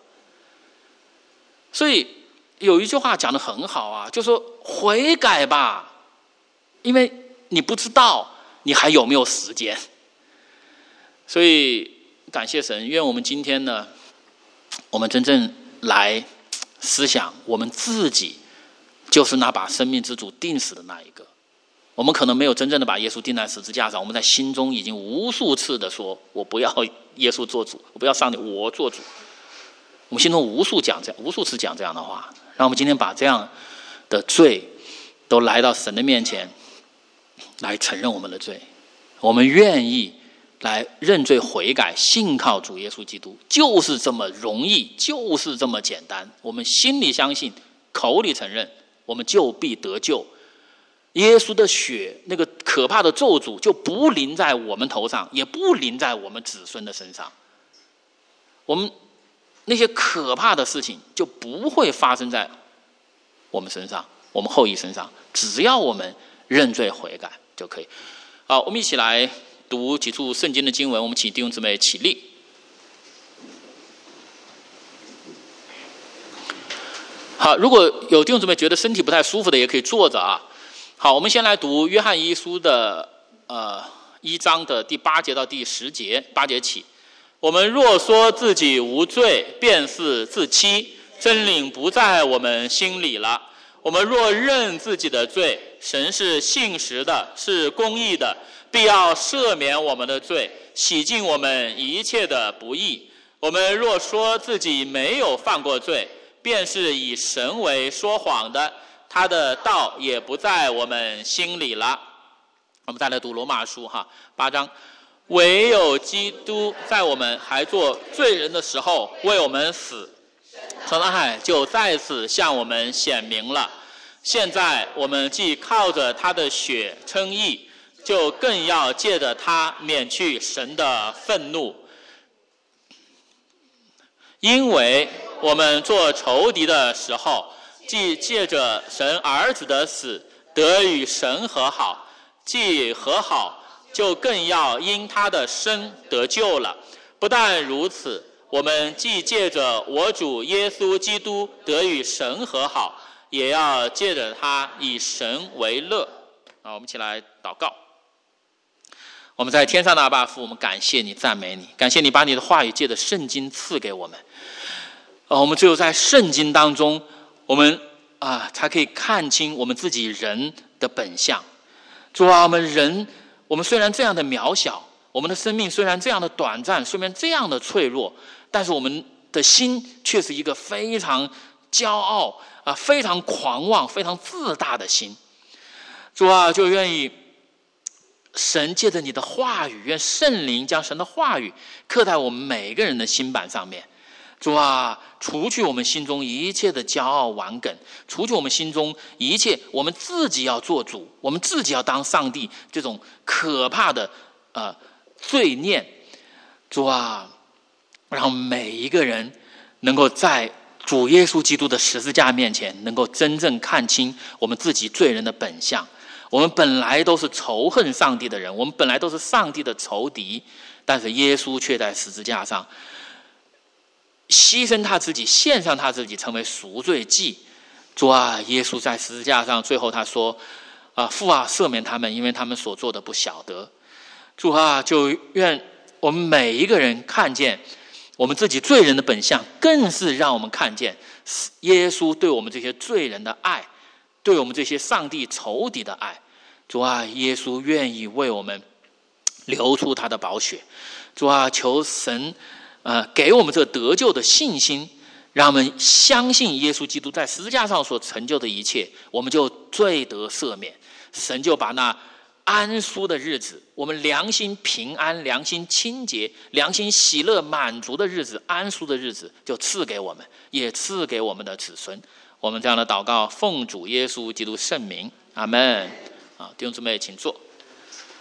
所以有一句话讲的很好啊，就说悔改吧，因为你不知道你还有没有时间。所以，感谢神，愿我们今天呢，我们真正来思想，我们自己就是那把生命之主定死的那一个。我们可能没有真正的把耶稣钉在十字架上，我们在心中已经无数次的说：“我不要耶稣做主，我不要上帝，我做主。”我们心中无数讲这样，无数次讲这样的话。让我们今天把这样的罪都来到神的面前，来承认我们的罪。我们愿意。来认罪悔改，信靠主耶稣基督，就是这么容易，就是这么简单。我们心里相信，口里承认，我们就必得救。耶稣的血，那个可怕的咒诅就不临在我们头上，也不临在我们子孙的身上。我们那些可怕的事情就不会发生在我们身上，我们后裔身上。只要我们认罪悔改就可以。好，我们一起来。读几处圣经的经文，我们请弟兄姊妹起立。好，如果有弟兄姊妹觉得身体不太舒服的，也可以坐着啊。好，我们先来读约翰一书的呃一章的第八节到第十节，八节起。我们若说自己无罪，便是自欺，真理不在我们心里了。我们若认自己的罪，神是信实的，是公义的，必要赦免我们的罪，洗净我们一切的不义。我们若说自己没有犯过罪，便是以神为说谎的，他的道也不在我们心里了。我们再来读罗马书哈八章，唯有基督在我们还做罪人的时候为我们死。神的爱就再次向我们显明了。现在我们既靠着他的血称义，就更要借着他免去神的愤怒。因为我们做仇敌的时候，既借着神儿子的死得与神和好；既和好，就更要因他的生得救了。不但如此。我们既借着我主耶稣基督得与神和好，也要借着他以神为乐。啊，我们一起来祷告。我们在天上的阿爸父，我们感谢你，赞美你，感谢你把你的话语借着圣经赐给我们。啊，我们只有在圣经当中，我们啊才可以看清我们自己人的本相。主啊，我们人，我们虽然这样的渺小，我们的生命虽然这样的短暂，虽然这样的脆弱。但是我们的心却是一个非常骄傲啊，非常狂妄、非常自大的心。主啊，就愿意神借着你的话语，愿圣灵将神的话语刻在我们每个人的心板上面。主啊，除去我们心中一切的骄傲顽梗，除去我们心中一切我们自己要做主，我们自己要当上帝这种可怕的呃罪念。主啊。让每一个人能够在主耶稣基督的十字架面前，能够真正看清我们自己罪人的本相。我们本来都是仇恨上帝的人，我们本来都是上帝的仇敌，但是耶稣却在十字架上牺牲他自己，献上他自己，成为赎罪祭。主啊，耶稣在十字架上，最后他说：“啊，父啊，赦免他们，因为他们所做的不晓得。”主啊，就愿我们每一个人看见。我们自己罪人的本相，更是让我们看见耶稣对我们这些罪人的爱，对我们这些上帝仇敌的爱。主啊，耶稣愿意为我们流出他的宝血。主啊，求神，呃，给我们这得救的信心，让我们相信耶稣基督在十字架上所成就的一切，我们就罪得赦免。神就把那。安舒的日子，我们良心平安、良心清洁、良心喜乐、满足的日子，安舒的日子，就赐给我们，也赐给我们的子孙。我们这样的祷告，奉主耶稣基督圣名，阿门。啊，弟兄姊妹，请坐。